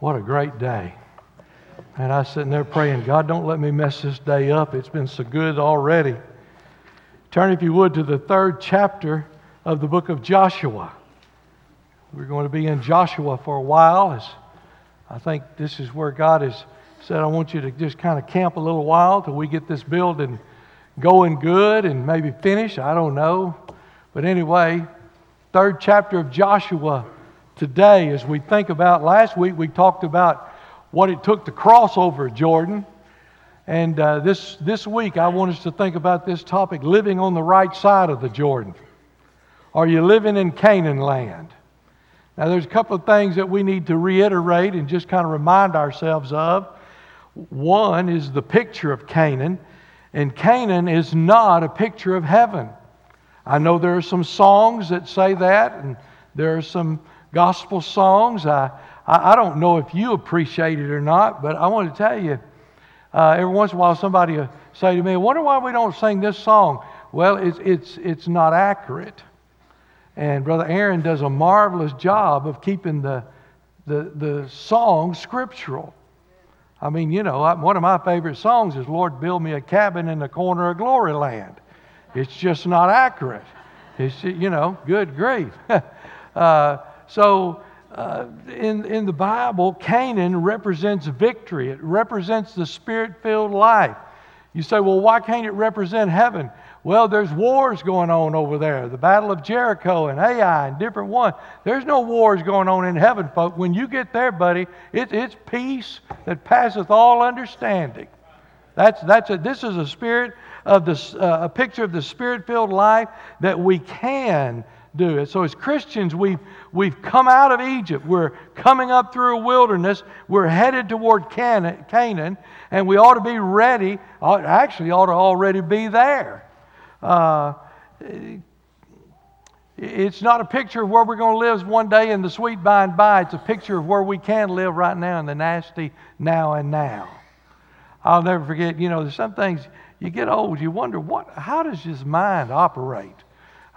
What a great day. And I sitting there praying, God, don't let me mess this day up. It's been so good already. Turn, if you would, to the third chapter of the book of Joshua. We're going to be in Joshua for a while. As I think this is where God has said, I want you to just kind of camp a little while till we get this building going good and maybe finish. I don't know. But anyway, third chapter of Joshua today as we think about last week we talked about what it took to cross over jordan. And uh, this, this week i want us to think about this topic living on the right side of the jordan. Are you living in canaan land? Now there's a couple of things that we need to reiterate and just kind of remind ourselves of. One is the picture of canaan and canaan is not a picture of heaven. I know there are some songs that say that and there are some gospel songs. I, I, I, don't know if you appreciate it or not, but I want to tell you uh, every once in a while somebody will say to me, I wonder why we don't sing this song. Well, it's, it's, it's not accurate. And Brother Aaron does a marvelous job of keeping the, the, the song scriptural. I mean, you know, one of my favorite songs is Lord, build me a cabin in the corner of glory land. It's just not accurate. It's, you know, good grief. uh, so, uh, in, in the Bible, Canaan represents victory, it represents the spirit filled life. You say, well, why can't it represent heaven? Well, there's wars going on over there. The Battle of Jericho and Ai and different ones. There's no wars going on in heaven, folks. When you get there, buddy, it, it's peace that passeth all understanding. That's, that's a, this is a spirit of the, uh, a picture of the spirit filled life that we can do it. So, as Christians, we've, we've come out of Egypt. We're coming up through a wilderness. We're headed toward Canaan, and we ought to be ready. Actually, ought to already be there. Uh, it's not a picture of where we're going to live one day in the sweet by and by. It's a picture of where we can live right now in the nasty now and now. I'll never forget, you know, there's some things you get old, you wonder, what, how does his mind operate?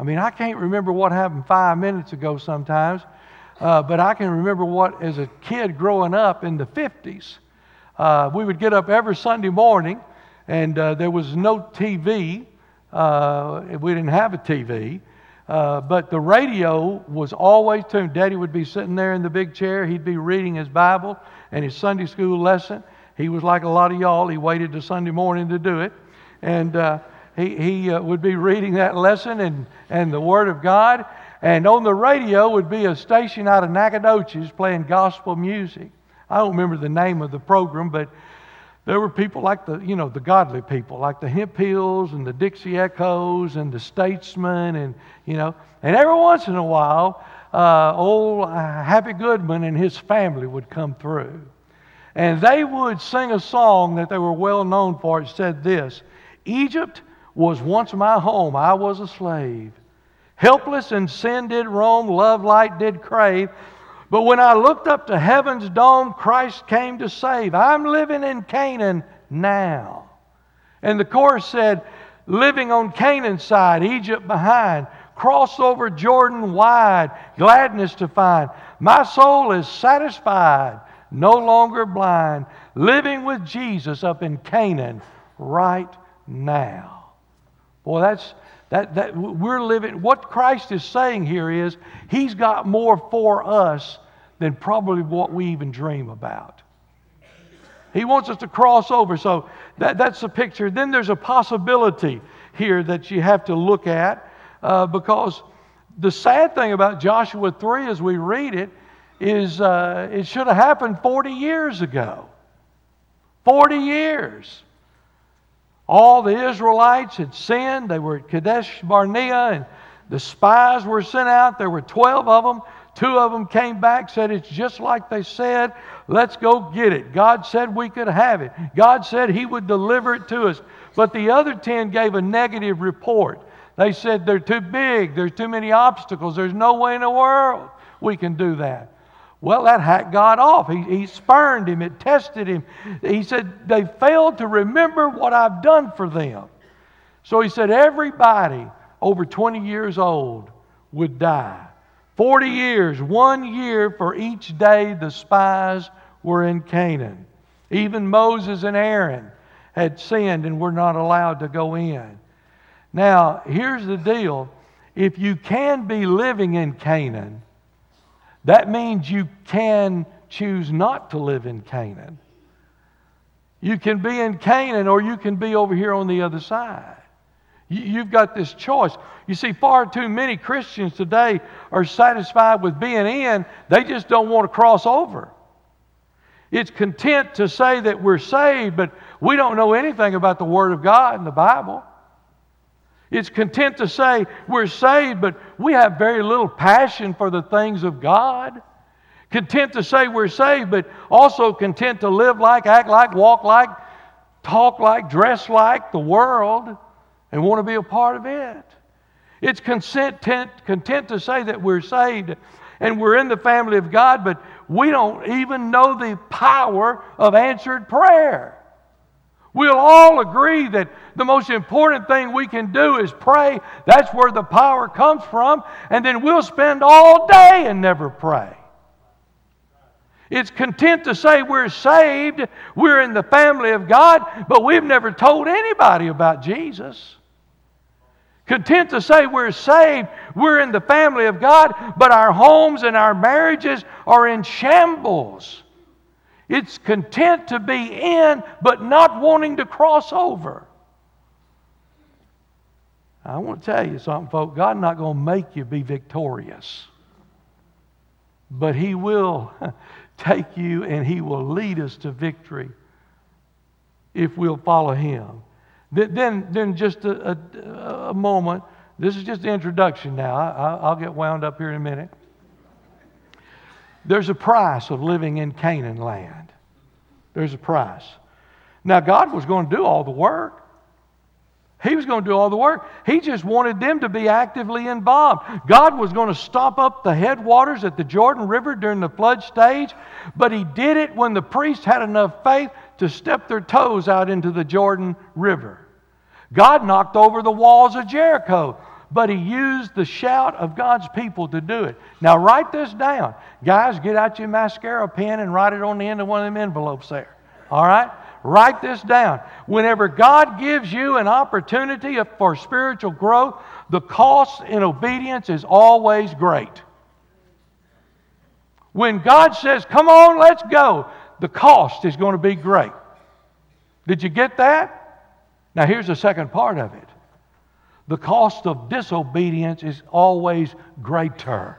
I mean, I can't remember what happened five minutes ago sometimes, uh, but I can remember what, as a kid growing up in the 50s, uh, we would get up every Sunday morning, and uh, there was no TV. Uh, we didn't have a TV. Uh, but the radio was always tuned. Daddy would be sitting there in the big chair. He'd be reading his Bible and his Sunday school lesson. He was like a lot of y'all. He waited to Sunday morning to do it. And uh, he, he uh, would be reading that lesson and, and the Word of God. And on the radio would be a station out of Nacogdoches playing gospel music. I don't remember the name of the program, but there were people like the, you know, the godly people, like the Hemphills and the Dixie Echoes and the Statesmen, and, you know, and every once in a while, uh, old uh, Happy Goodman and his family would come through. And they would sing a song that they were well known for. It said this Egypt was once my home. I was a slave. Helpless in sin did roam, love light did crave. But when I looked up to heaven's dome, Christ came to save. I'm living in Canaan now. And the chorus said, living on Canaan's side, Egypt behind, cross over Jordan wide, gladness to find. My soul is satisfied, no longer blind, living with Jesus up in Canaan right now. Boy, that's that, that we're living. What Christ is saying here is He's got more for us than probably what we even dream about. He wants us to cross over. So that, that's the picture. Then there's a possibility here that you have to look at uh, because the sad thing about Joshua 3 as we read it is uh, it should have happened 40 years ago. 40 years. All the Israelites had sinned. They were at Kadesh Barnea, and the spies were sent out. There were 12 of them. Two of them came back, said, It's just like they said. Let's go get it. God said we could have it. God said He would deliver it to us. But the other 10 gave a negative report. They said, They're too big. There's too many obstacles. There's no way in the world we can do that. Well, that hacked God off. He, he spurned him, it tested him. He said, They failed to remember what I've done for them. So he said, Everybody over 20 years old would die. 40 years, one year for each day the spies were in Canaan. Even Moses and Aaron had sinned and were not allowed to go in. Now, here's the deal if you can be living in Canaan, that means you can choose not to live in Canaan. You can be in Canaan or you can be over here on the other side. You've got this choice. You see, far too many Christians today are satisfied with being in, they just don't want to cross over. It's content to say that we're saved, but we don't know anything about the Word of God and the Bible. It's content to say we're saved, but we have very little passion for the things of God. Content to say we're saved, but also content to live like, act like, walk like, talk like, dress like the world and want to be a part of it. It's content, content to say that we're saved and we're in the family of God, but we don't even know the power of answered prayer. We'll all agree that the most important thing we can do is pray. That's where the power comes from. And then we'll spend all day and never pray. It's content to say we're saved, we're in the family of God, but we've never told anybody about Jesus. Content to say we're saved, we're in the family of God, but our homes and our marriages are in shambles. It's content to be in, but not wanting to cross over. I want to tell you something, folks. God's not going to make you be victorious, but He will take you and He will lead us to victory if we'll follow Him. Then, then just a, a, a moment. This is just the introduction now. I, will get wound up here in a minute. There's a price of living in Canaan land. There's a price. Now, God was going to do all the work. He was going to do all the work. He just wanted them to be actively involved. God was going to stop up the headwaters at the Jordan River during the flood stage, but He did it when the priests had enough faith to step their toes out into the Jordan River. God knocked over the walls of Jericho, but He used the shout of God's people to do it. Now, write this down. Guys, get out your mascara pen and write it on the end of one of them envelopes there. All right? Write this down. Whenever God gives you an opportunity for spiritual growth, the cost in obedience is always great. When God says, Come on, let's go, the cost is going to be great. Did you get that? Now, here's the second part of it the cost of disobedience is always greater.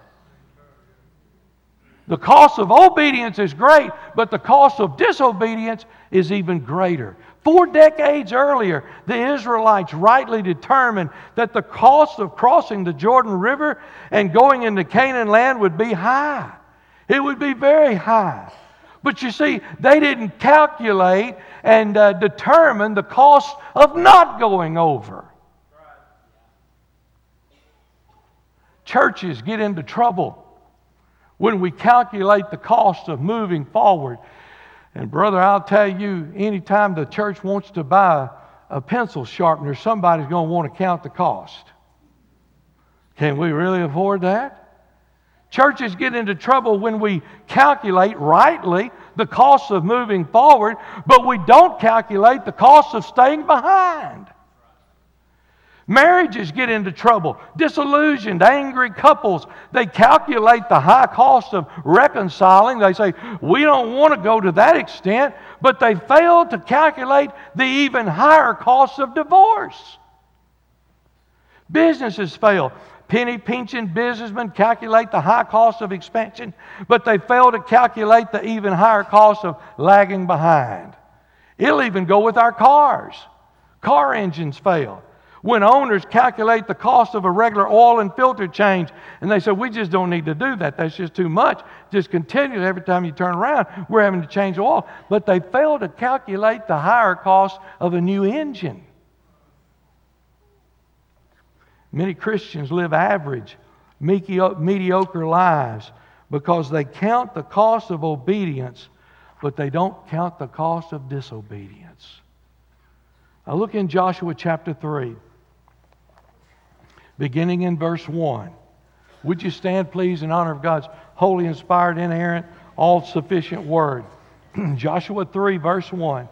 The cost of obedience is great, but the cost of disobedience is even greater. Four decades earlier, the Israelites rightly determined that the cost of crossing the Jordan River and going into Canaan land would be high. It would be very high. But you see, they didn't calculate and uh, determine the cost of not going over. Churches get into trouble when we calculate the cost of moving forward. And, brother, I'll tell you, anytime the church wants to buy a pencil sharpener, somebody's going to want to count the cost. Can we really afford that? Churches get into trouble when we calculate rightly the cost of moving forward, but we don't calculate the cost of staying behind. Marriages get into trouble. Disillusioned, angry couples, they calculate the high cost of reconciling. They say, We don't want to go to that extent, but they fail to calculate the even higher cost of divorce. Businesses fail. Penny pinching businessmen calculate the high cost of expansion, but they fail to calculate the even higher cost of lagging behind. It'll even go with our cars. Car engines fail. When owners calculate the cost of a regular oil and filter change, and they say, We just don't need to do that. That's just too much. Just continue every time you turn around, we're having to change oil. But they fail to calculate the higher cost of a new engine. Many Christians live average, mediocre lives because they count the cost of obedience, but they don't count the cost of disobedience. Now look in Joshua chapter 3, beginning in verse 1. Would you stand, please, in honor of God's holy, inspired, inerrant, all sufficient word? Joshua 3, verse 1.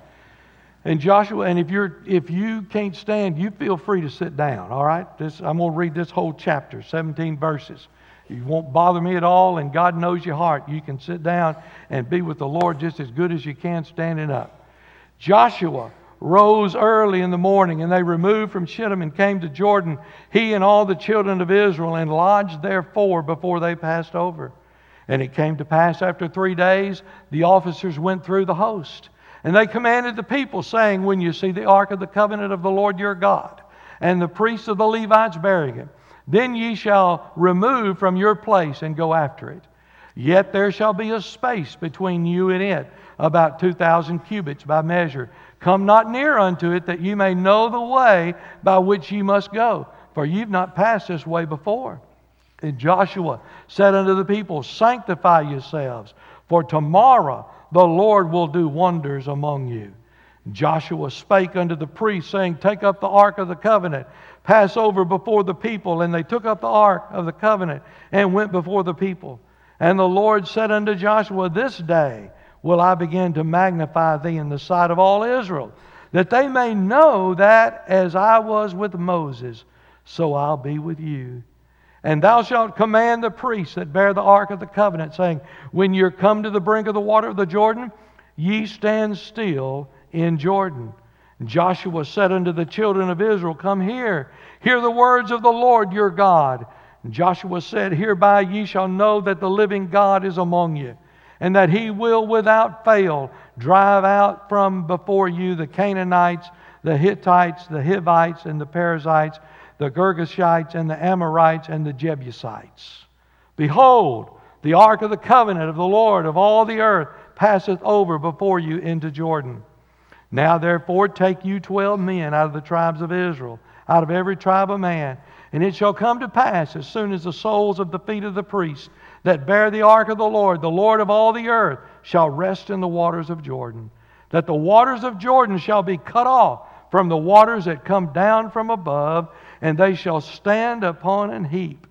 And Joshua, and if you're if you can't stand, you feel free to sit down. All right, this I'm going to read this whole chapter, 17 verses. You won't bother me at all, and God knows your heart. You can sit down and be with the Lord just as good as you can standing up. Joshua rose early in the morning, and they removed from Shittim and came to Jordan, he and all the children of Israel, and lodged therefore before they passed over. And it came to pass after three days, the officers went through the host. And they commanded the people, saying, When you see the ark of the covenant of the Lord your God, and the priests of the Levites bearing it, then ye shall remove from your place and go after it. Yet there shall be a space between you and it, about two thousand cubits by measure. Come not near unto it, that ye may know the way by which ye must go, for ye've not passed this way before. And Joshua said unto the people, Sanctify yourselves, for tomorrow the Lord will do wonders among you. Joshua spake unto the priests, saying, Take up the ark of the covenant, pass over before the people. And they took up the ark of the covenant and went before the people. And the Lord said unto Joshua, This day will I begin to magnify thee in the sight of all Israel, that they may know that as I was with Moses, so I'll be with you. And thou shalt command the priests that bear the ark of the covenant, saying, When you're come to the brink of the water of the Jordan, ye stand still in Jordan. Joshua said unto the children of Israel, Come here, hear the words of the Lord your God. And Joshua said, Hereby ye shall know that the living God is among you, and that he will without fail drive out from before you the Canaanites, the Hittites, the Hivites, and the Perizzites the Girgashites and the Amorites and the Jebusites. Behold, the ark of the covenant of the Lord of all the earth passeth over before you into Jordan. Now therefore take you twelve men out of the tribes of Israel, out of every tribe of man. And it shall come to pass, as soon as the soles of the feet of the priests that bear the ark of the Lord, the Lord of all the earth, shall rest in the waters of Jordan, that the waters of Jordan shall be cut off from the waters that come down from above, and they shall stand upon an heap.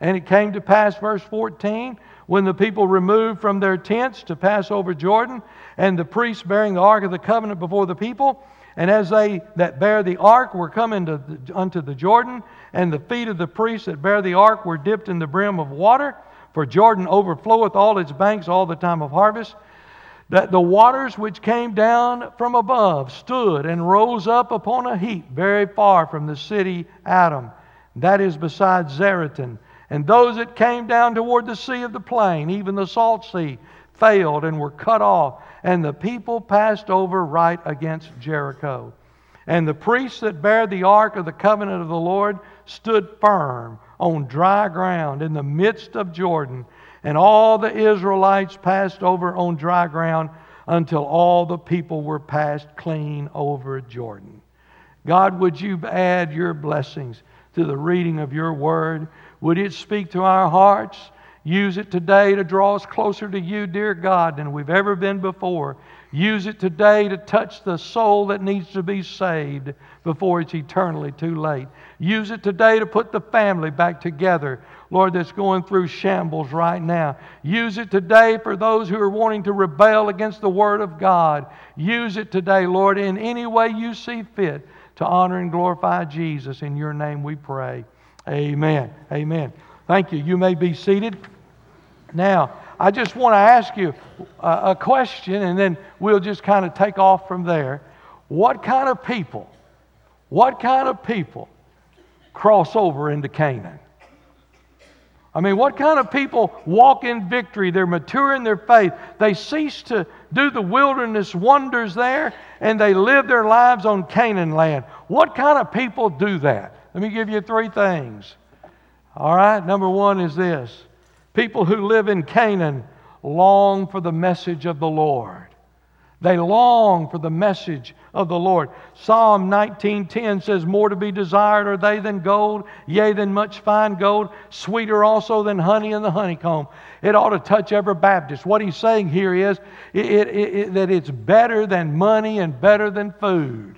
And it came to pass, verse 14, when the people removed from their tents to pass over Jordan, and the priests bearing the ark of the covenant before the people, and as they that bear the ark were come into the, unto the Jordan, and the feet of the priests that bear the ark were dipped in the brim of water, for Jordan overfloweth all its banks all the time of harvest, that the waters which came down from above stood and rose up upon a heap very far from the city Adam, that is beside Zaretan. And those that came down toward the sea of the plain, even the salt sea, failed and were cut off, and the people passed over right against Jericho. And the priests that bare the ark of the covenant of the Lord stood firm on dry ground in the midst of Jordan and all the Israelites passed over on dry ground until all the people were passed clean over Jordan. God, would you add your blessings to the reading of your word? Would it speak to our hearts? Use it today to draw us closer to you, dear God, than we've ever been before. Use it today to touch the soul that needs to be saved before it's eternally too late. Use it today to put the family back together Lord, that's going through shambles right now. Use it today for those who are wanting to rebel against the Word of God. Use it today, Lord, in any way you see fit to honor and glorify Jesus. In your name we pray. Amen. Amen. Thank you. You may be seated. Now, I just want to ask you a question and then we'll just kind of take off from there. What kind of people, what kind of people cross over into Canaan? I mean, what kind of people walk in victory? They're mature in their faith. They cease to do the wilderness wonders there and they live their lives on Canaan land. What kind of people do that? Let me give you three things. All right, number one is this people who live in Canaan long for the message of the Lord. They long for the message of the Lord. Psalm 19:10 says, "More to be desired are they than gold, yea, than much fine gold, sweeter also than honey in the honeycomb." It ought to touch every Baptist. What he's saying here is it, it, it, that it's better than money and better than food.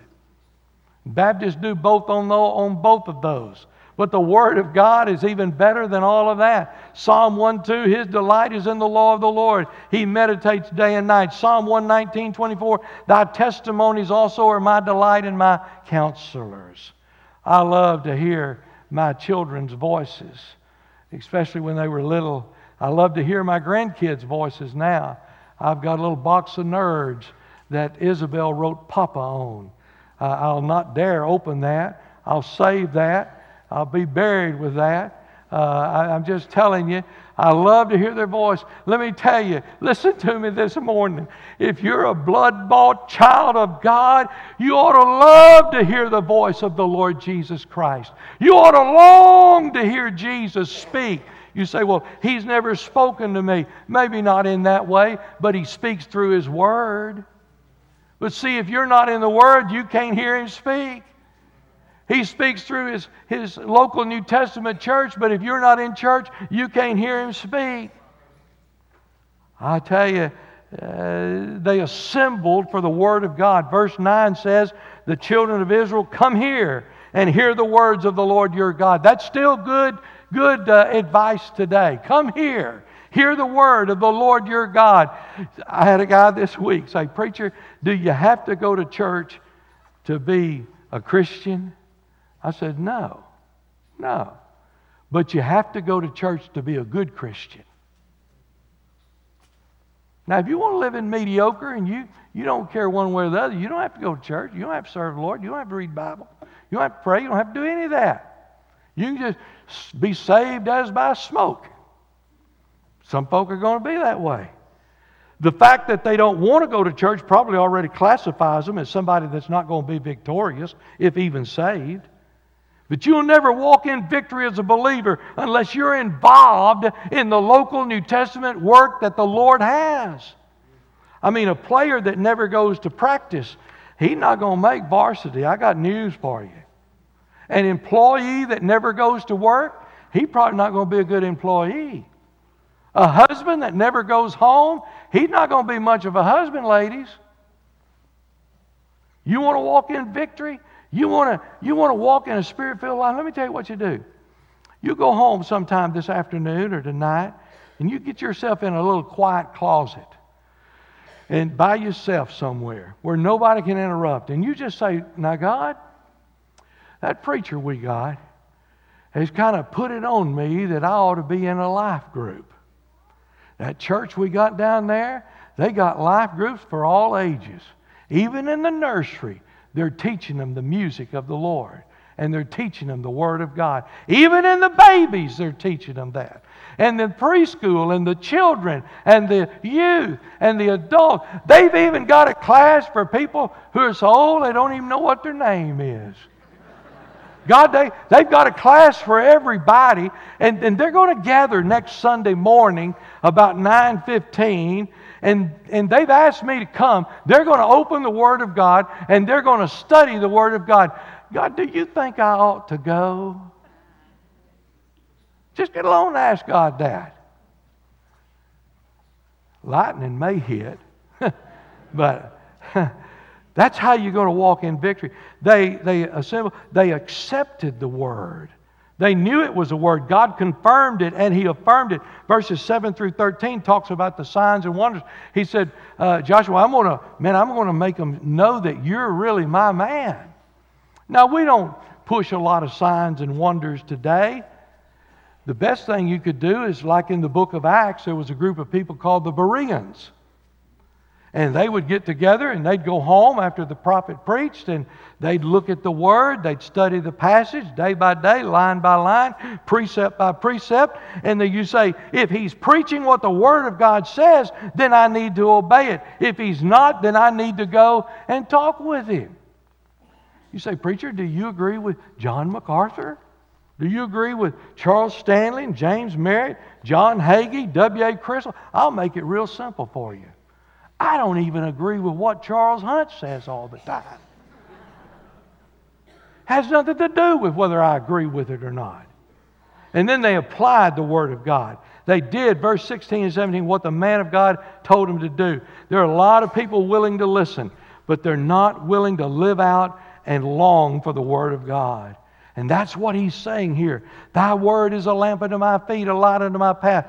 Baptists do both on, the, on both of those. But the Word of God is even better than all of that. Psalm 1 2, his delight is in the law of the Lord. He meditates day and night. Psalm 119, 24, thy testimonies also are my delight and my counselors. I love to hear my children's voices, especially when they were little. I love to hear my grandkids' voices now. I've got a little box of nerds that Isabel wrote Papa on. Uh, I'll not dare open that. I'll save that. I'll be buried with that. Uh, I, I'm just telling you, I love to hear their voice. Let me tell you, listen to me this morning. If you're a blood bought child of God, you ought to love to hear the voice of the Lord Jesus Christ. You ought to long to hear Jesus speak. You say, well, he's never spoken to me. Maybe not in that way, but he speaks through his word. But see, if you're not in the word, you can't hear him speak. He speaks through his, his local New Testament church, but if you're not in church, you can't hear him speak. I tell you, uh, they assembled for the word of God. Verse 9 says, The children of Israel, come here and hear the words of the Lord your God. That's still good, good uh, advice today. Come here. Hear the word of the Lord your God. I had a guy this week say, Preacher, do you have to go to church to be a Christian? I said, No, no. But you have to go to church to be a good Christian. Now, if you want to live in mediocre and you, you don't care one way or the other, you don't have to go to church. You don't have to serve the Lord. You don't have to read Bible. You don't have to pray. You don't have to do any of that. You can just be saved as by smoke. Some folk are going to be that way. The fact that they don't want to go to church probably already classifies them as somebody that's not going to be victorious, if even saved. But you'll never walk in victory as a believer unless you're involved in the local New Testament work that the Lord has. I mean, a player that never goes to practice, he's not going to make varsity. I got news for you. An employee that never goes to work, he's probably not going to be a good employee. A husband that never goes home, he's not going to be much of a husband, ladies. You want to walk in victory? You want to you want to walk in a spirit filled life? Let me tell you what you do. You go home sometime this afternoon or tonight, and you get yourself in a little quiet closet and by yourself somewhere where nobody can interrupt. And you just say, Now, God, that preacher we got has kind of put it on me that I ought to be in a life group. That church we got down there, they got life groups for all ages. Even in the nursery, they're teaching them the music of the Lord and they're teaching them the Word of God. Even in the babies, they're teaching them that. And the preschool and the children and the youth and the adults, they've even got a class for people who are so old they don't even know what their name is. God, they, they've got a class for everybody, and, and they're going to gather next Sunday morning about 9.15 and, and they've asked me to come. They're going to open the Word of God and they're going to study the Word of God. God, do you think I ought to go? Just get alone and ask God that. Lightning may hit, but that's how you're going to walk in victory. They, they assembled, they accepted the Word. They knew it was a word. God confirmed it and He affirmed it. Verses 7 through 13 talks about the signs and wonders. He said, uh, Joshua, I'm going to, man, I'm going to make them know that you're really my man. Now, we don't push a lot of signs and wonders today. The best thing you could do is, like in the book of Acts, there was a group of people called the Bereans. And they would get together and they'd go home after the prophet preached and they'd look at the word, they'd study the passage day by day, line by line, precept by precept. And then you say, if he's preaching what the word of God says, then I need to obey it. If he's not, then I need to go and talk with him. You say, Preacher, do you agree with John MacArthur? Do you agree with Charles Stanley, James Merritt, John Hagee, W.A. Criswell? I'll make it real simple for you. I don't even agree with what Charles Hunt says all the time. Has nothing to do with whether I agree with it or not. And then they applied the Word of God. They did, verse 16 and 17, what the man of God told them to do. There are a lot of people willing to listen, but they're not willing to live out and long for the Word of God. And that's what he's saying here. Thy word is a lamp unto my feet, a light unto my path.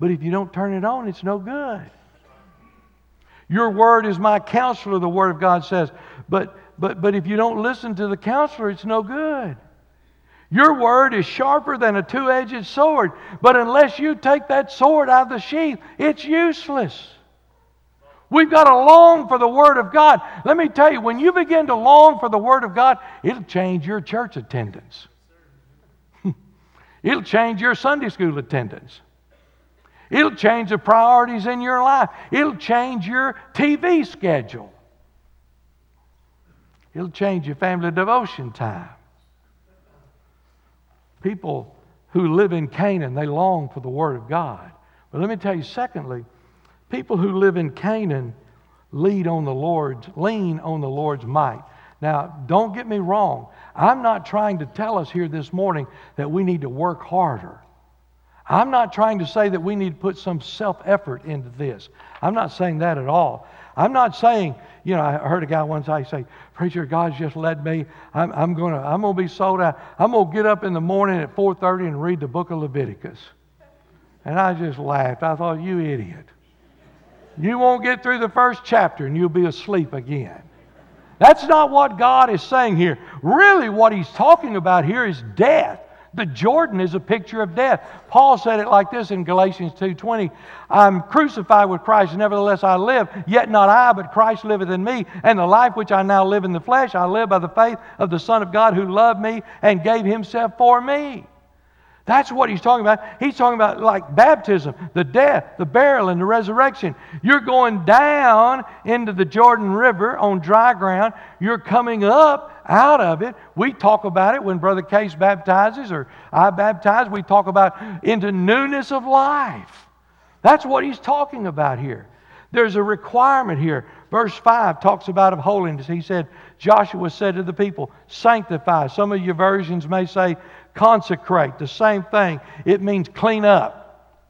But if you don't turn it on, it's no good. Your word is my counselor, the word of God says. But, but, but if you don't listen to the counselor, it's no good. Your word is sharper than a two edged sword, but unless you take that sword out of the sheath, it's useless. We've got to long for the Word of God. Let me tell you, when you begin to long for the Word of God, it'll change your church attendance, it'll change your Sunday school attendance. It'll change the priorities in your life. It'll change your TV schedule. It'll change your family devotion time. People who live in Canaan, they long for the Word of God. But let me tell you, secondly, people who live in Canaan lead on the Lord's, lean on the Lord's might. Now, don't get me wrong. I'm not trying to tell us here this morning that we need to work harder. I'm not trying to say that we need to put some self effort into this. I'm not saying that at all. I'm not saying, you know, I heard a guy once I say, Preacher, God's just led me. I'm, I'm going to I'm gonna be sold out. I'm going to get up in the morning at 4.30 and read the book of Leviticus. And I just laughed. I thought, you idiot. You won't get through the first chapter and you'll be asleep again. That's not what God is saying here. Really, what he's talking about here is death. The Jordan is a picture of death. Paul said it like this in Galatians 2:20, I'm crucified with Christ, nevertheless I live, yet not I, but Christ liveth in me, and the life which I now live in the flesh, I live by the faith of the Son of God who loved me and gave himself for me. That's what he's talking about. He's talking about like baptism, the death, the burial, and the resurrection. You're going down into the Jordan River on dry ground. You're coming up out of it. We talk about it when Brother Case baptizes or I baptize. We talk about into newness of life. That's what he's talking about here. There's a requirement here. Verse 5 talks about of holiness. He said, Joshua said to the people, sanctify. Some of your versions may say, Consecrate, the same thing. It means clean up.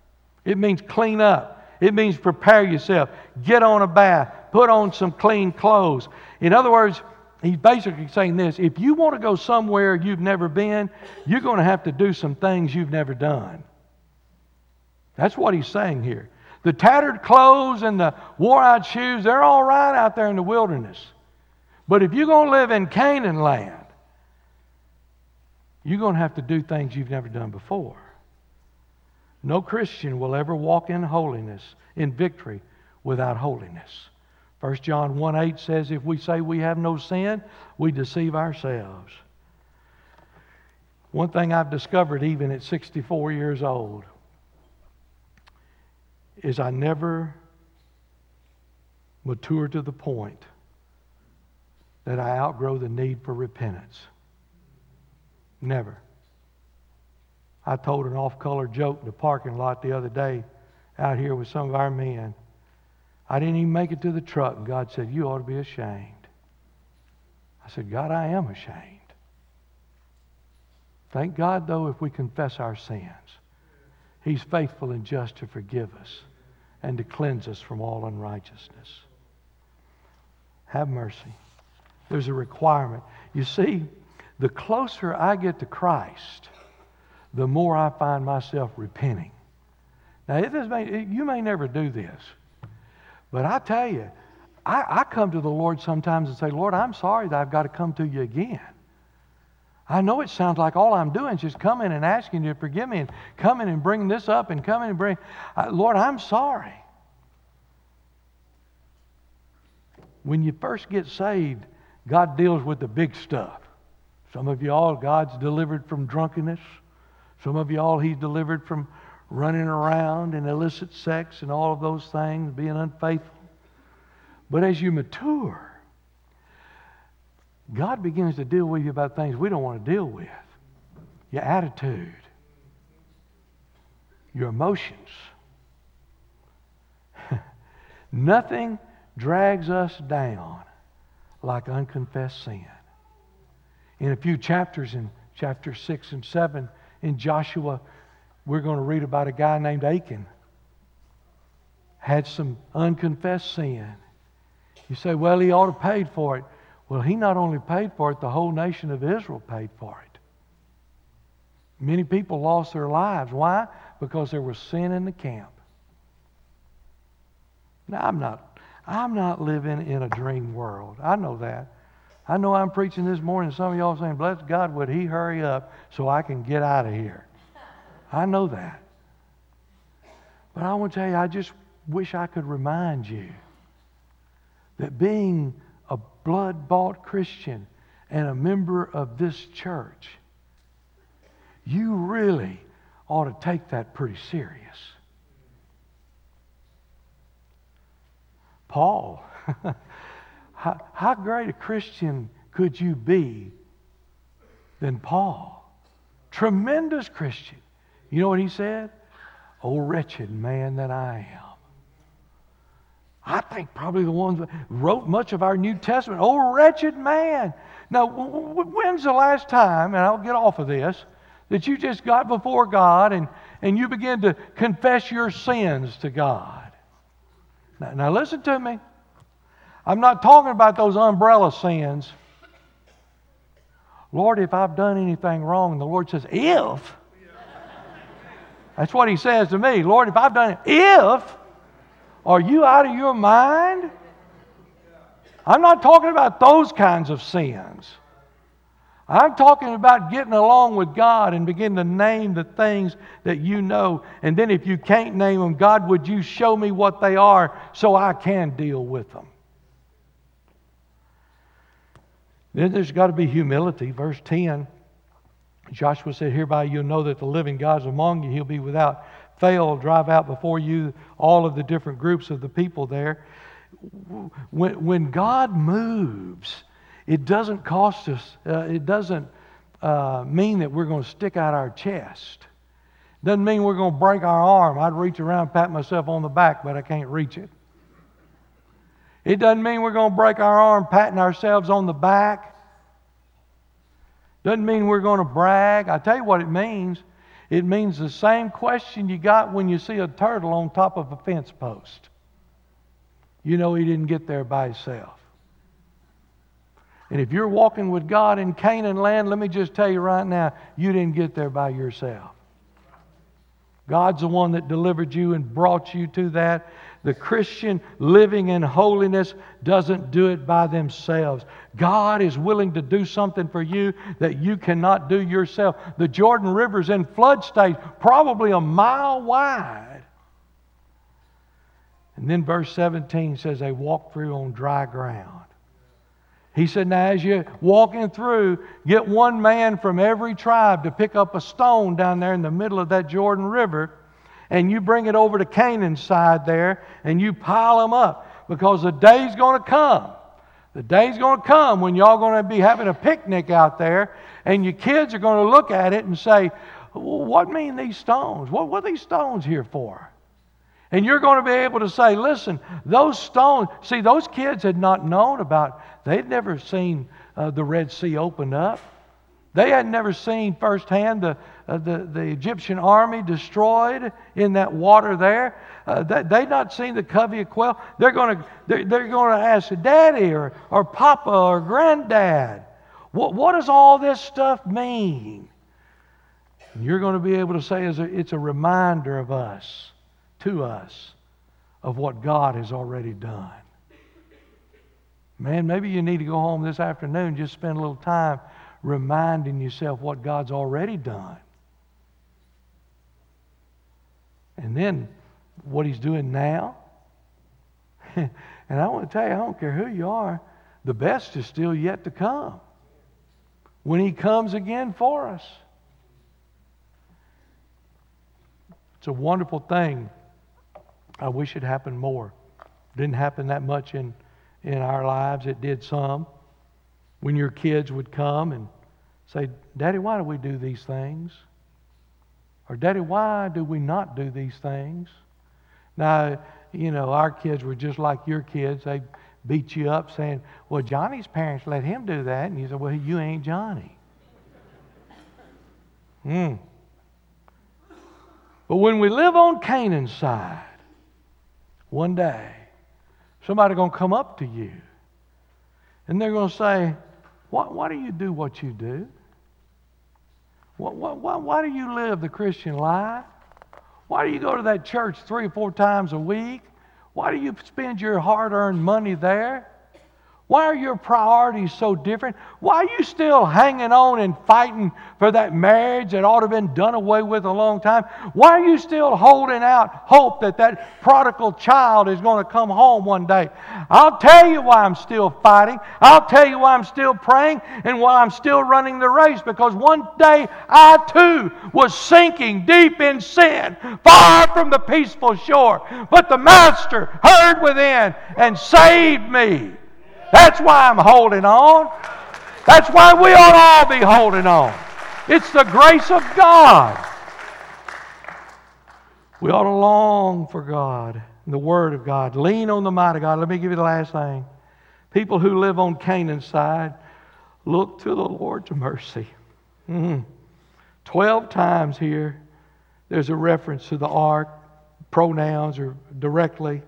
It means clean up. It means prepare yourself. Get on a bath. Put on some clean clothes. In other words, he's basically saying this if you want to go somewhere you've never been, you're going to have to do some things you've never done. That's what he's saying here. The tattered clothes and the wore out shoes, they're all right out there in the wilderness. But if you're going to live in Canaan land, you're going to have to do things you've never done before. No Christian will ever walk in holiness, in victory, without holiness. 1 John 1 8 says, If we say we have no sin, we deceive ourselves. One thing I've discovered, even at 64 years old, is I never mature to the point that I outgrow the need for repentance. Never. I told an off color joke in the parking lot the other day out here with some of our men. I didn't even make it to the truck, and God said, You ought to be ashamed. I said, God, I am ashamed. Thank God, though, if we confess our sins, He's faithful and just to forgive us and to cleanse us from all unrighteousness. Have mercy. There's a requirement. You see, the closer I get to Christ, the more I find myself repenting. Now, may, you may never do this, but I tell you, I, I come to the Lord sometimes and say, Lord, I'm sorry that I've got to come to you again. I know it sounds like all I'm doing is just coming and asking you to forgive me and coming and bringing this up and coming and bring. Lord, I'm sorry. When you first get saved, God deals with the big stuff. Some of y'all, God's delivered from drunkenness. Some of y'all, He's delivered from running around and illicit sex and all of those things, being unfaithful. But as you mature, God begins to deal with you about things we don't want to deal with your attitude, your emotions. Nothing drags us down like unconfessed sin in a few chapters, in chapter 6 and 7 in Joshua, we're going to read about a guy named Achan. Had some unconfessed sin. You say, well, he ought to paid for it. Well, he not only paid for it, the whole nation of Israel paid for it. Many people lost their lives. Why? Because there was sin in the camp. Now, I'm not, I'm not living in a dream world. I know that. I know I'm preaching this morning. Some of y'all saying, Bless God, would He hurry up so I can get out of here? I know that. But I want to tell you, I just wish I could remind you that being a blood bought Christian and a member of this church, you really ought to take that pretty serious. Paul, how, how great a Christian could you be than Paul? Tremendous Christian. You know what he said? Oh, wretched man that I am. I think probably the ones that wrote much of our New Testament. Oh, wretched man. Now, when's the last time, and I'll get off of this, that you just got before God and, and you began to confess your sins to God? Now, now listen to me. I'm not talking about those umbrella sins. Lord, if I've done anything wrong, the Lord says, if, that's what He says to me. Lord, if I've done it, if, are you out of your mind? I'm not talking about those kinds of sins. I'm talking about getting along with God and begin to name the things that you know. And then if you can't name them, God, would you show me what they are so I can deal with them? Then there's got to be humility. Verse 10 Joshua said, Hereby you'll know that the living God's among you. He'll be without fail, drive out before you all of the different groups of the people there. When, when God moves, it doesn't cost us, uh, it doesn't uh, mean that we're going to stick out our chest. Doesn't mean we're going to break our arm. I'd reach around, pat myself on the back, but I can't reach it. It doesn't mean we're going to break our arm patting ourselves on the back. Doesn't mean we're going to brag. I tell you what it means. It means the same question you got when you see a turtle on top of a fence post. You know he didn't get there by himself. And if you're walking with God in Canaan land, let me just tell you right now, you didn't get there by yourself. God's the one that delivered you and brought you to that. The Christian living in holiness doesn't do it by themselves. God is willing to do something for you that you cannot do yourself. The Jordan River's in flood stage, probably a mile wide. And then verse 17 says they walked through on dry ground. He said, Now, as you're walking through, get one man from every tribe to pick up a stone down there in the middle of that Jordan River and you bring it over to Canaan's side there and you pile them up because the day's going to come. The day's going to come when y'all going to be having a picnic out there and your kids are going to look at it and say, What mean these stones? What, what are these stones here for? And you're going to be able to say, Listen, those stones, see, those kids had not known about, they'd never seen uh, the Red Sea opened up. They had never seen firsthand the, uh, the, the Egyptian army destroyed in that water there. Uh, they, they'd not seen the covey of quail. They're going to they're, they're to ask daddy or, or papa or granddad, what, what does all this stuff mean? And you're going to be able to say it's a reminder of us, to us, of what God has already done. Man, maybe you need to go home this afternoon, just spend a little time reminding yourself what God's already done. And then what He's doing now. and I want to tell you, I don't care who you are, the best is still yet to come when He comes again for us. It's a wonderful thing. I wish it happened more. It didn't happen that much in, in our lives. It did some when your kids would come and say, Daddy, why do we do these things? Or, Daddy, why do we not do these things? Now, you know, our kids were just like your kids. They beat you up saying, Well, Johnny's parents let him do that. And you said, Well, you ain't Johnny. Hmm. But when we live on Canaan's side, one day, somebody going to come up to you and they're going to say, why, why do you do what you do? Why, why, why do you live the Christian life? Why do you go to that church three or four times a week? Why do you spend your hard earned money there? Why are your priorities so different? Why are you still hanging on and fighting for that marriage that ought to have been done away with a long time? Why are you still holding out hope that that prodigal child is going to come home one day? I'll tell you why I'm still fighting. I'll tell you why I'm still praying and why I'm still running the race because one day I too was sinking deep in sin, far from the peaceful shore. But the Master heard within and saved me. That's why I'm holding on. That's why we ought all be holding on. It's the grace of God. We ought to long for God, and the Word of God. Lean on the might of God. Let me give you the last thing. People who live on Canaan's side, look to the Lord's mercy. Mm-hmm. Twelve times here, there's a reference to the ark, pronouns or directly.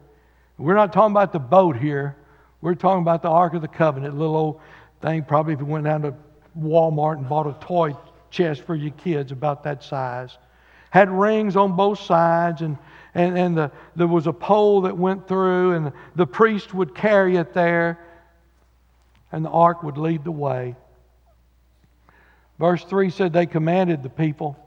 We're not talking about the boat here. We're talking about the Ark of the Covenant, little old thing. Probably if you went down to Walmart and bought a toy chest for your kids about that size. Had rings on both sides, and, and, and the, there was a pole that went through, and the priest would carry it there, and the ark would lead the way. Verse 3 said, They commanded the people,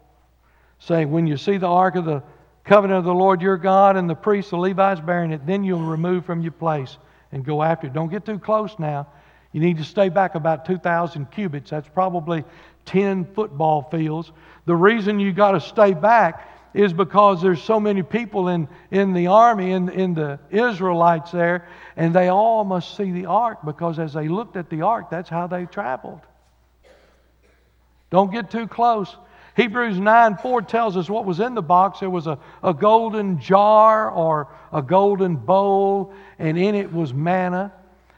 saying, When you see the ark of the covenant of the Lord your God and the priests, the Levites bearing it, then you'll remove from your place and go after it. Don't get too close now. You need to stay back about 2,000 cubits. That's probably 10 football fields. The reason you got to stay back is because there's so many people in, in the army, in, in the Israelites there, and they all must see the ark because as they looked at the ark, that's how they traveled. Don't get too close. Hebrews 9 4 tells us what was in the box. There was a, a golden jar or a golden bowl, and in it was manna.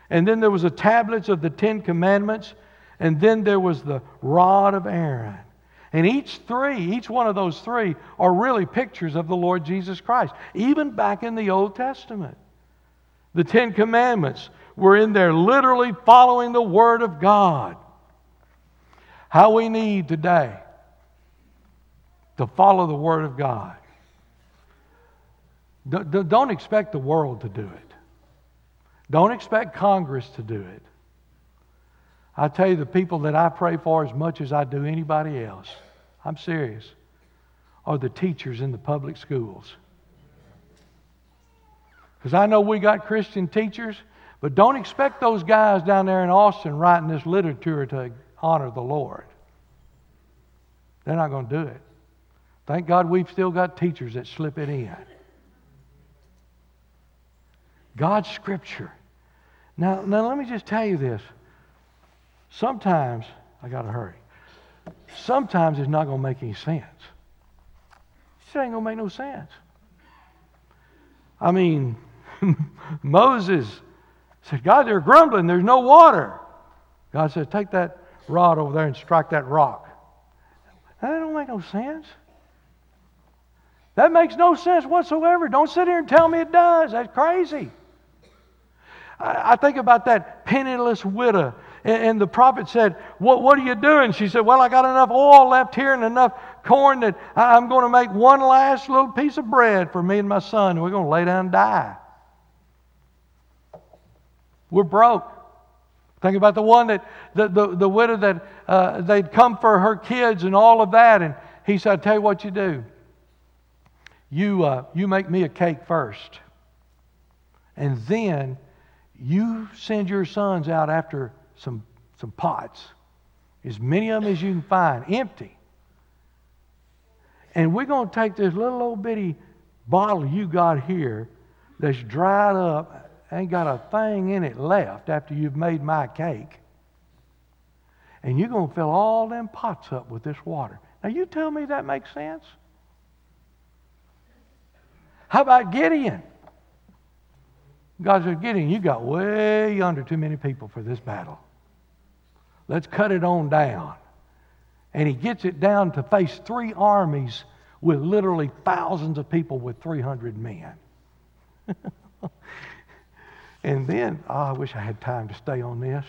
And then there was the tablets of the Ten Commandments, and then there was the rod of Aaron. And each three, each one of those three, are really pictures of the Lord Jesus Christ, even back in the Old Testament. The Ten Commandments were in there literally following the Word of God. How we need today to follow the Word of God. Don't expect the world to do it. Don't expect Congress to do it. I tell you, the people that I pray for as much as I do anybody else, I'm serious, are the teachers in the public schools. Because I know we got Christian teachers, but don't expect those guys down there in Austin writing this literature to honor the Lord. They're not going to do it. Thank God we've still got teachers that slip it in. God's Scripture. Now, now let me just tell you this. Sometimes, I got to hurry. Sometimes it's not going to make any sense. It ain't going to make no sense. I mean, Moses said, God, they're grumbling. There's no water. God said, take that rod over there and strike that rock. That don't make no sense. That makes no sense whatsoever. Don't sit here and tell me it does. That's crazy. I, I think about that penniless widow. And, and the prophet said, what, what are you doing? She said, Well, I got enough oil left here and enough corn that I'm going to make one last little piece of bread for me and my son. We're going to lay down and die. We're broke. Think about the one that, the, the, the widow that uh, they'd come for her kids and all of that. And he said, I tell you what you do you, uh, you make me a cake first. And then you send your sons out after some, some pots, as many of them as you can find, empty. And we're going to take this little old bitty bottle you got here that's dried up, ain't got a thing in it left after you've made my cake. And you're going to fill all them pots up with this water. Now, you tell me that makes sense? How about Gideon? God said, Gideon, you got way under too many people for this battle. Let's cut it on down. And he gets it down to face three armies with literally thousands of people with 300 men. and then, oh, I wish I had time to stay on this.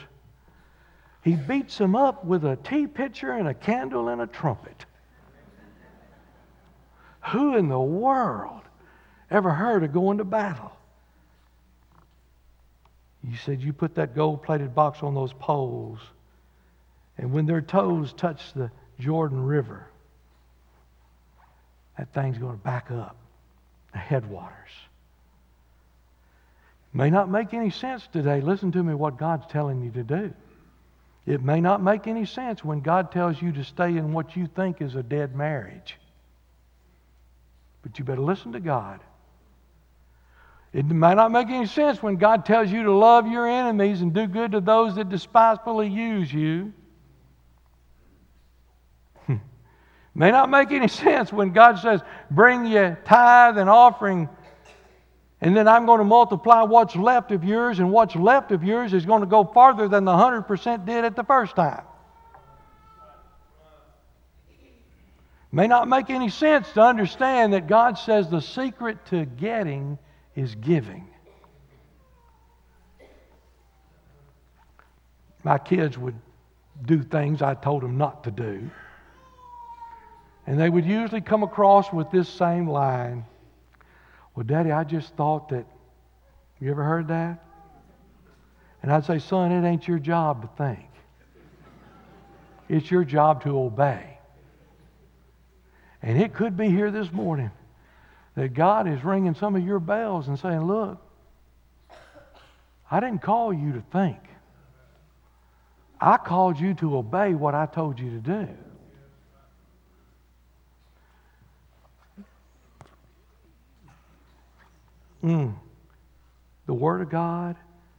He beats them up with a tea pitcher and a candle and a trumpet. Who in the world ever heard of going to battle? You said you put that gold plated box on those poles, and when their toes touch the Jordan River, that thing's going to back up the headwaters. May not make any sense today. Listen to me what God's telling you to do. It may not make any sense when God tells you to stay in what you think is a dead marriage. But you better listen to God. It might not make any sense when God tells you to love your enemies and do good to those that despisefully use you. may not make any sense when God says, bring your tithe and offering, and then I'm going to multiply what's left of yours, and what's left of yours is going to go farther than the 100% did at the first time. May not make any sense to understand that God says the secret to getting is giving. My kids would do things I told them not to do. And they would usually come across with this same line Well, Daddy, I just thought that. You ever heard that? And I'd say, Son, it ain't your job to think, it's your job to obey. And it could be here this morning that God is ringing some of your bells and saying, Look, I didn't call you to think. I called you to obey what I told you to do. Mm. The Word of God,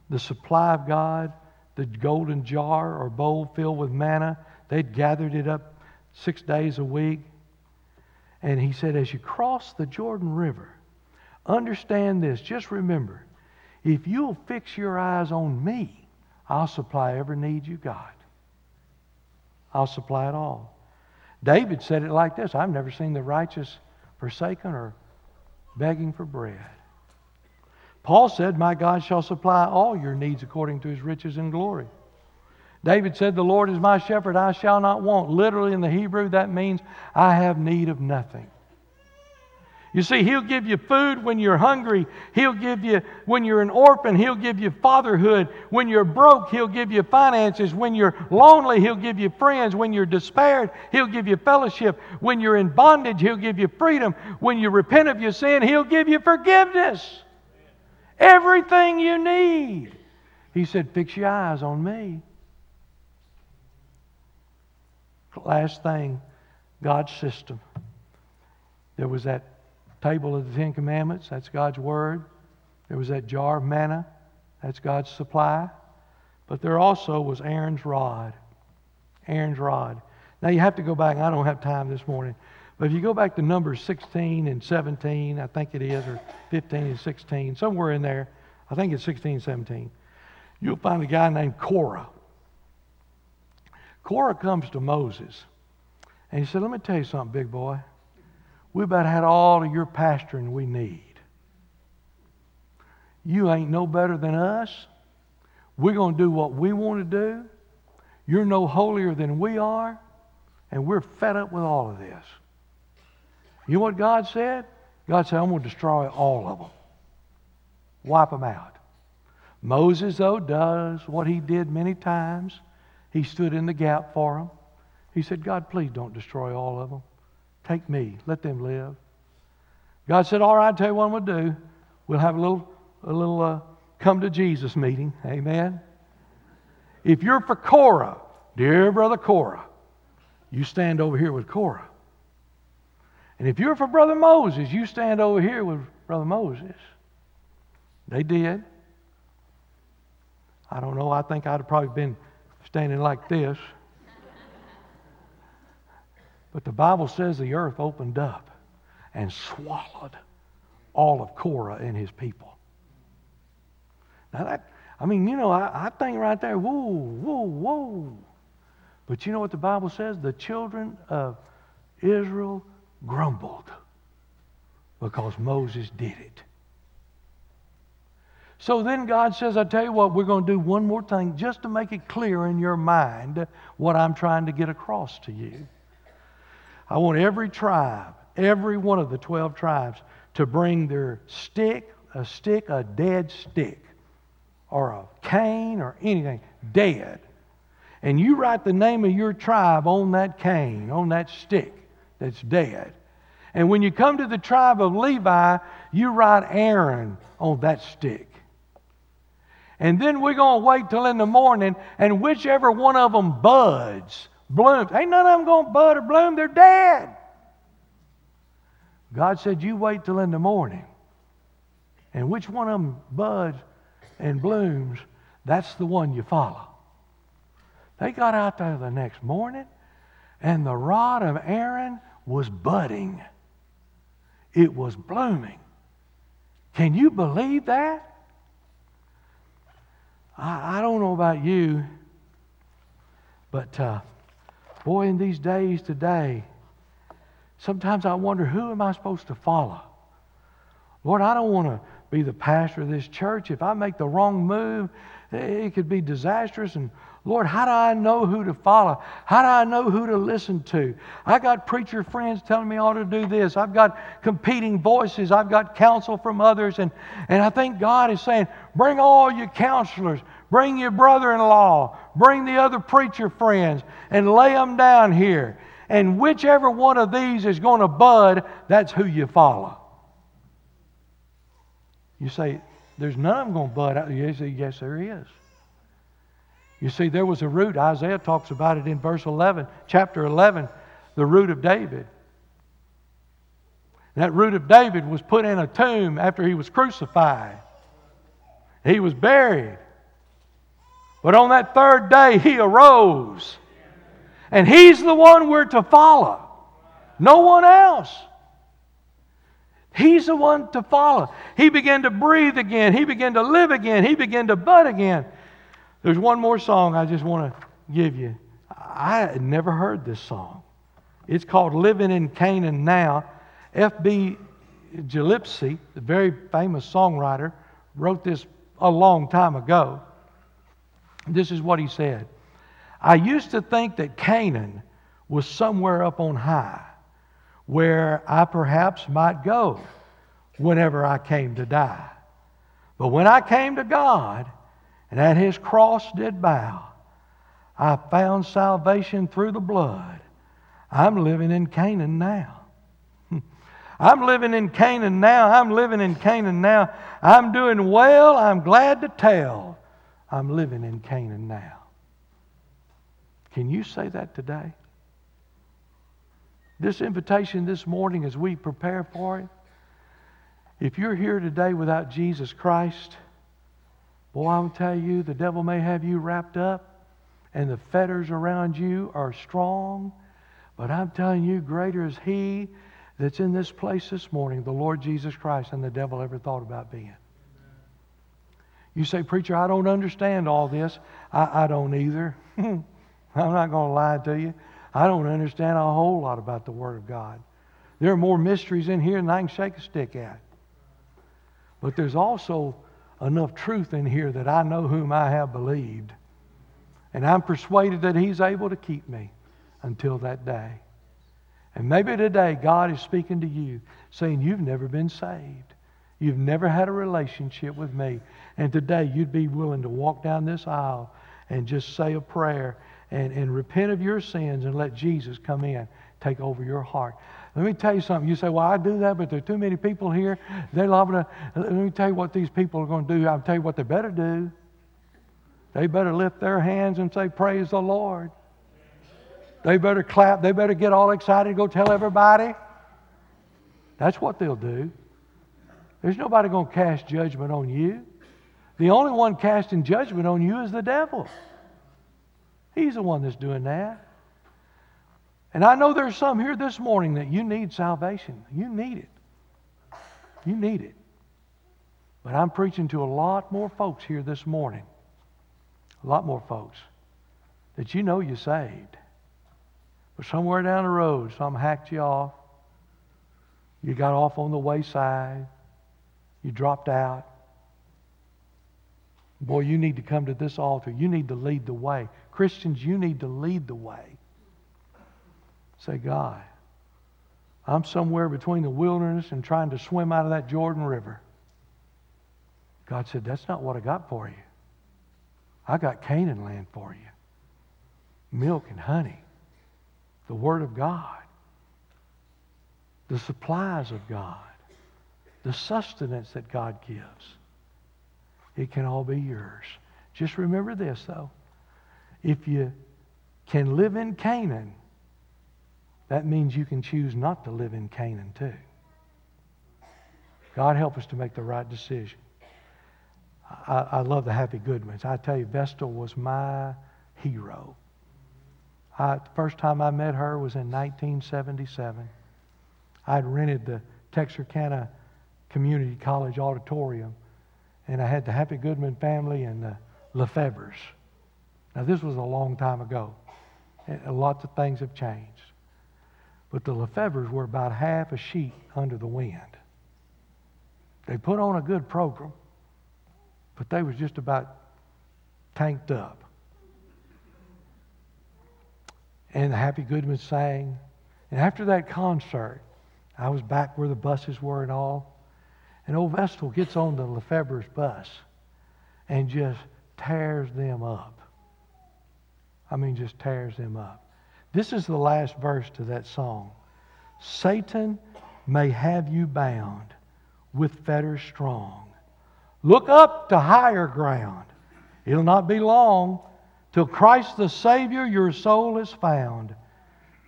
the supply of God, the golden jar or bowl filled with manna, they'd gathered it up six days a week. And he said, as you cross the Jordan River, understand this. Just remember, if you'll fix your eyes on me, I'll supply every need you got. I'll supply it all. David said it like this I've never seen the righteous forsaken or begging for bread. Paul said, My God shall supply all your needs according to his riches and glory. David said, The Lord is my shepherd, I shall not want. Literally in the Hebrew, that means I have need of nothing. You see, He'll give you food when you're hungry. He'll give you, when you're an orphan, He'll give you fatherhood. When you're broke, He'll give you finances. When you're lonely, He'll give you friends. When you're despaired, He'll give you fellowship. When you're in bondage, He'll give you freedom. When you repent of your sin, He'll give you forgiveness. Everything you need. He said, Fix your eyes on me. Last thing, God's system. There was that table of the Ten Commandments, that's God's Word. There was that jar of manna, that's God's supply. But there also was Aaron's rod. Aaron's rod. Now you have to go back, I don't have time this morning, but if you go back to Numbers 16 and 17, I think it is, or 15 and 16, somewhere in there, I think it's 16 17, you'll find a guy named Korah. Korah comes to Moses and he said, Let me tell you something, big boy. We about had all of your pastoring we need. You ain't no better than us. We're going to do what we want to do. You're no holier than we are. And we're fed up with all of this. You know what God said? God said, I'm going to destroy all of them, wipe them out. Moses, though, does what he did many times. He stood in the gap for them. He said, God, please don't destroy all of them. Take me. Let them live. God said, All right, I'll tell you what to do. We'll have a little, a little uh, come to Jesus meeting. Amen. If you're for Korah, dear brother Korah, you stand over here with Korah. And if you're for Brother Moses, you stand over here with Brother Moses. They did. I don't know. I think I'd have probably been standing like this. But the Bible says the earth opened up and swallowed all of Korah and his people. Now that, I mean, you know, I, I think right there, whoa, whoa, whoa. But you know what the Bible says? The children of Israel grumbled because Moses did it. So then God says, I tell you what, we're going to do one more thing just to make it clear in your mind what I'm trying to get across to you. I want every tribe, every one of the 12 tribes to bring their stick, a stick, a dead stick, or a cane or anything, dead. And you write the name of your tribe on that cane, on that stick that's dead. And when you come to the tribe of Levi, you write Aaron on that stick. And then we're going to wait till in the morning, and whichever one of them buds, blooms, ain't none of them going to bud or bloom, they're dead. God said, You wait till in the morning. And which one of them buds and blooms, that's the one you follow. They got out there the next morning, and the rod of Aaron was budding, it was blooming. Can you believe that? I, I don't know about you, but uh, boy, in these days today, sometimes I wonder who am I supposed to follow? Lord, I don't want to be the pastor of this church. If I make the wrong move, it could be disastrous. And Lord, how do I know who to follow? How do I know who to listen to? I got preacher friends telling me I ought to do this. I've got competing voices. I've got counsel from others. And, and I think God is saying, bring all your counselors, bring your brother in law, bring the other preacher friends, and lay them down here. And whichever one of these is going to bud, that's who you follow. You say, there's none of them going to bud. You say, yes, there is. You see, there was a root. Isaiah talks about it in verse 11, chapter 11, the root of David. That root of David was put in a tomb after he was crucified. He was buried. But on that third day, he arose. And he's the one we're to follow, no one else. He's the one to follow. He began to breathe again. He began to live again. He began to bud again. There's one more song I just want to give you. I had never heard this song. It's called Living in Canaan Now. F.B. Gillespie, the very famous songwriter, wrote this a long time ago. This is what he said I used to think that Canaan was somewhere up on high where I perhaps might go whenever I came to die. But when I came to God and at his cross did bow, I found salvation through the blood. I'm living in Canaan now. I'm living in Canaan now. I'm living in Canaan now. I'm doing well. I'm glad to tell. I'm living in Canaan now. Can you say that today? This invitation this morning as we prepare for it, if you're here today without Jesus Christ, boy, I'll tell you, the devil may have you wrapped up and the fetters around you are strong, but I'm telling you, greater is He that's in this place this morning, the Lord Jesus Christ, than the devil ever thought about being. You say, Preacher, I don't understand all this. I, I don't either. I'm not going to lie to you. I don't understand a whole lot about the Word of God. There are more mysteries in here than I can shake a stick at. But there's also enough truth in here that I know whom I have believed. And I'm persuaded that He's able to keep me until that day. And maybe today God is speaking to you, saying, You've never been saved. You've never had a relationship with me. And today you'd be willing to walk down this aisle and just say a prayer and, and repent of your sins and let Jesus come in, take over your heart. Let me tell you something. You say, well, I do that, but there are too many people here. They're liable to. Let me tell you what these people are going to do. I'll tell you what they better do. They better lift their hands and say, Praise the Lord. They better clap. They better get all excited, and go tell everybody. That's what they'll do. There's nobody going to cast judgment on you. The only one casting judgment on you is the devil. He's the one that's doing that. And I know there's some here this morning that you need salvation. You need it. You need it. But I'm preaching to a lot more folks here this morning. A lot more folks that you know you're saved. But somewhere down the road, some hacked you off. You got off on the wayside. You dropped out. Boy, you need to come to this altar. You need to lead the way. Christians, you need to lead the way. Say, God, I'm somewhere between the wilderness and trying to swim out of that Jordan River. God said, That's not what I got for you. I got Canaan land for you milk and honey, the Word of God, the supplies of God, the sustenance that God gives. It can all be yours. Just remember this, though. If you can live in Canaan, that means you can choose not to live in Canaan too. God help us to make the right decision. I, I love the Happy Goodmans. I tell you, Vestal was my hero. I, the first time I met her was in 1977. I'd rented the Texarkana Community College auditorium, and I had the Happy Goodman family and the Lefevres. Now, this was a long time ago. Lots of things have changed. But the Lefevres were about half a sheet under the wind. They put on a good program, but they was just about tanked up. And Happy Goodman sang. And after that concert, I was back where the buses were and all. And old Vestal gets on the Lefevre's bus and just tears them up. I mean, just tears them up. This is the last verse to that song. Satan may have you bound with fetters strong. Look up to higher ground. It'll not be long till Christ the Savior your soul is found.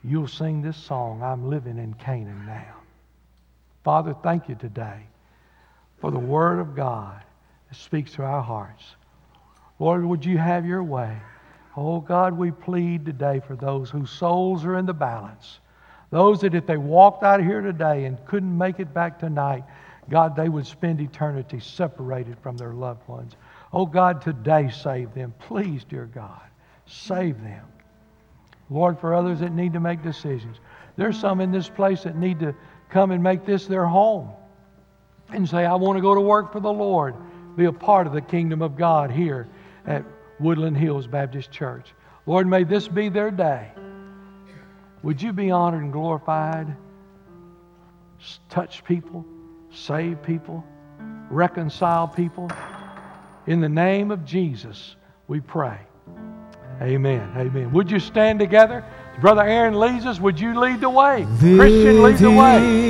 You'll sing this song, I'm living in Canaan now. Father, thank you today for the Word of God that speaks to our hearts. Lord, would you have your way? Oh God, we plead today for those whose souls are in the balance. Those that if they walked out of here today and couldn't make it back tonight, God, they would spend eternity separated from their loved ones. Oh God, today save them. Please, dear God, save them. Lord, for others that need to make decisions. There's some in this place that need to come and make this their home and say, I want to go to work for the Lord, be a part of the kingdom of God here at Woodland Hills Baptist Church. Lord, may this be their day. Would you be honored and glorified? Touch people, save people, reconcile people. In the name of Jesus, we pray. Amen. Amen. Would you stand together? Brother Aaron leads us. Would you lead the way? Christian, lead the way.